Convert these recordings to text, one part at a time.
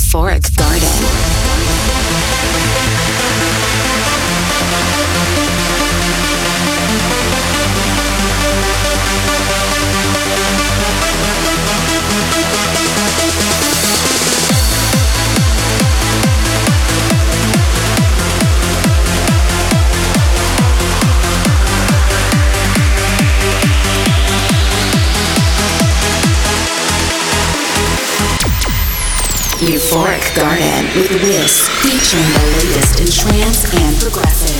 Euphoric Garden. Garden with W!SS, featuring the latest in trance and progressive.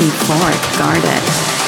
looking for it, it.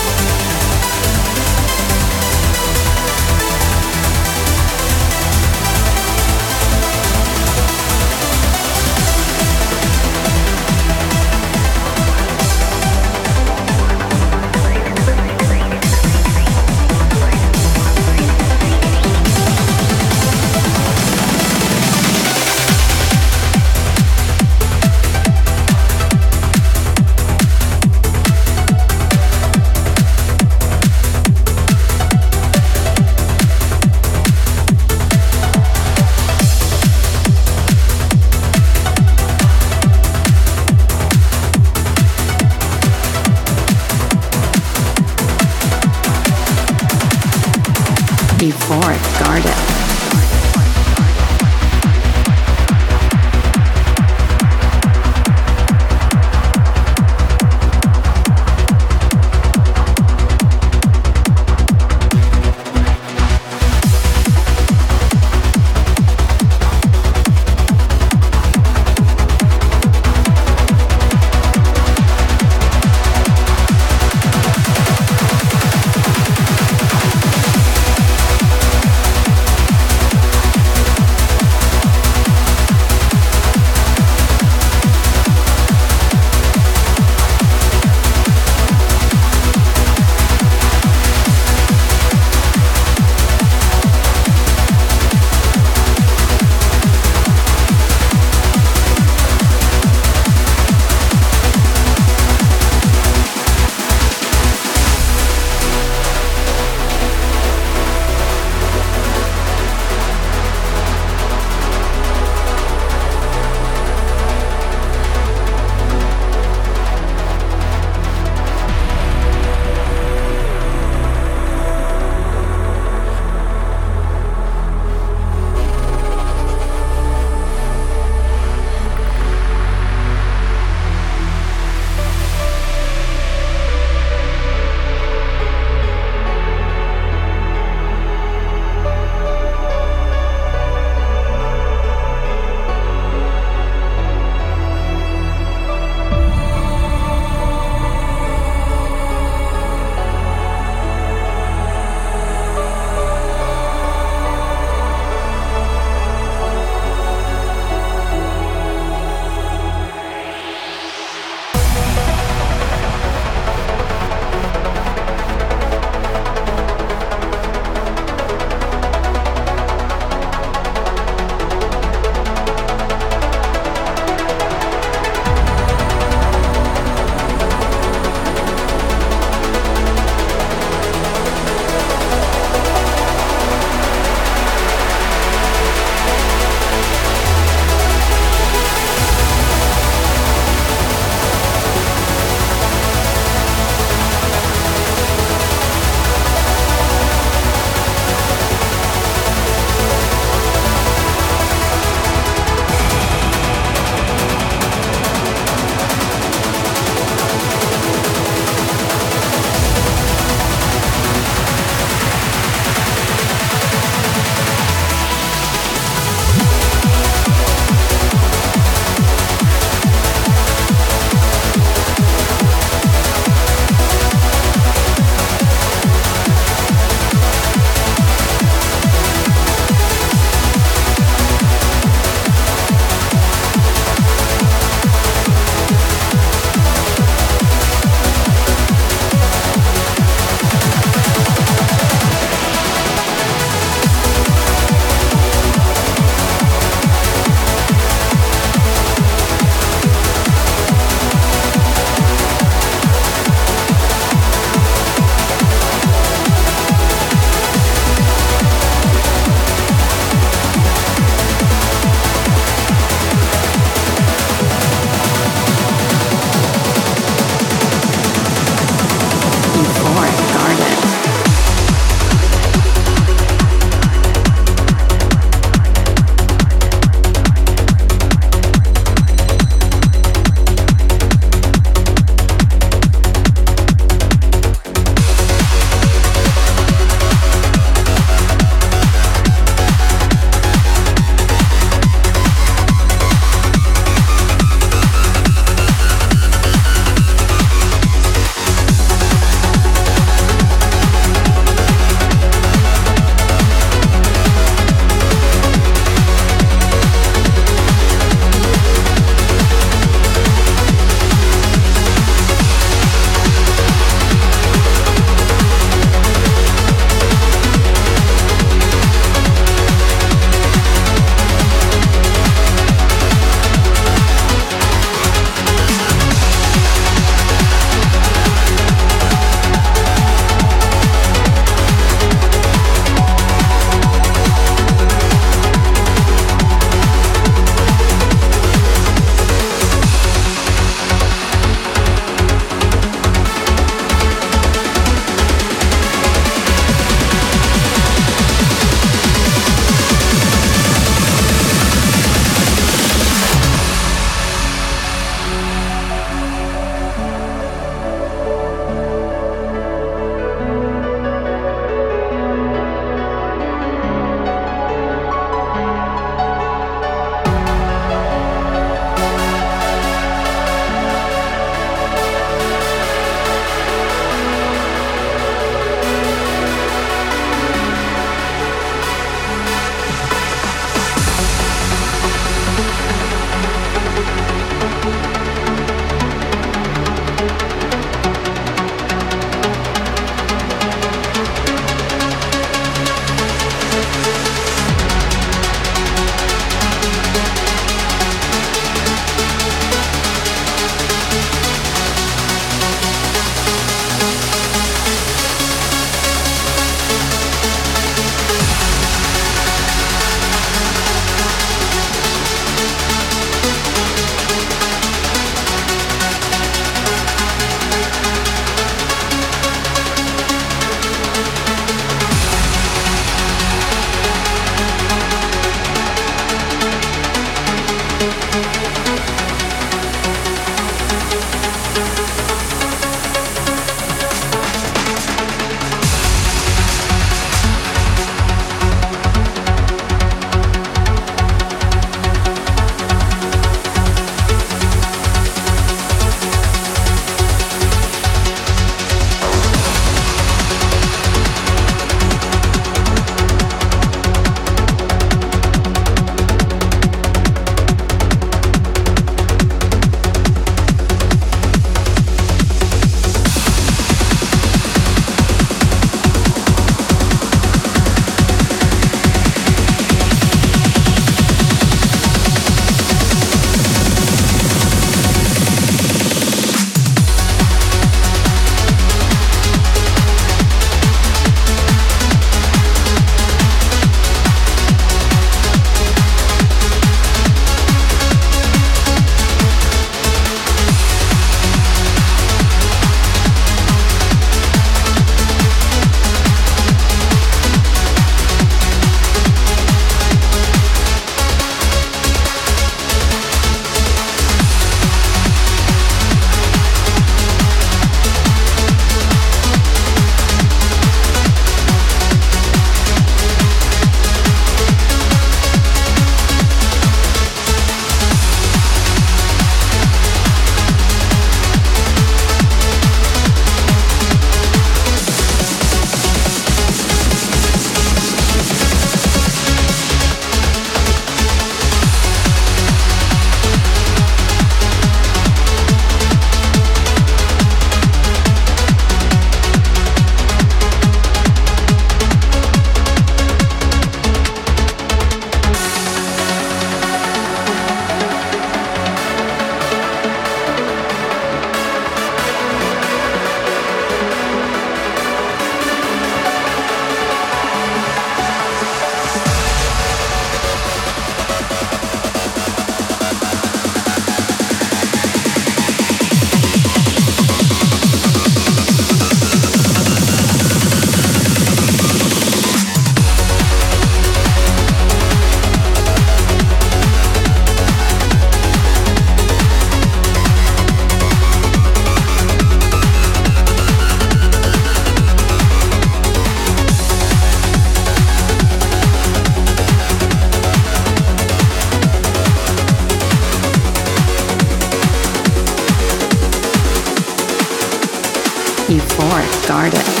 euphoric garden.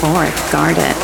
Euphoric Garden.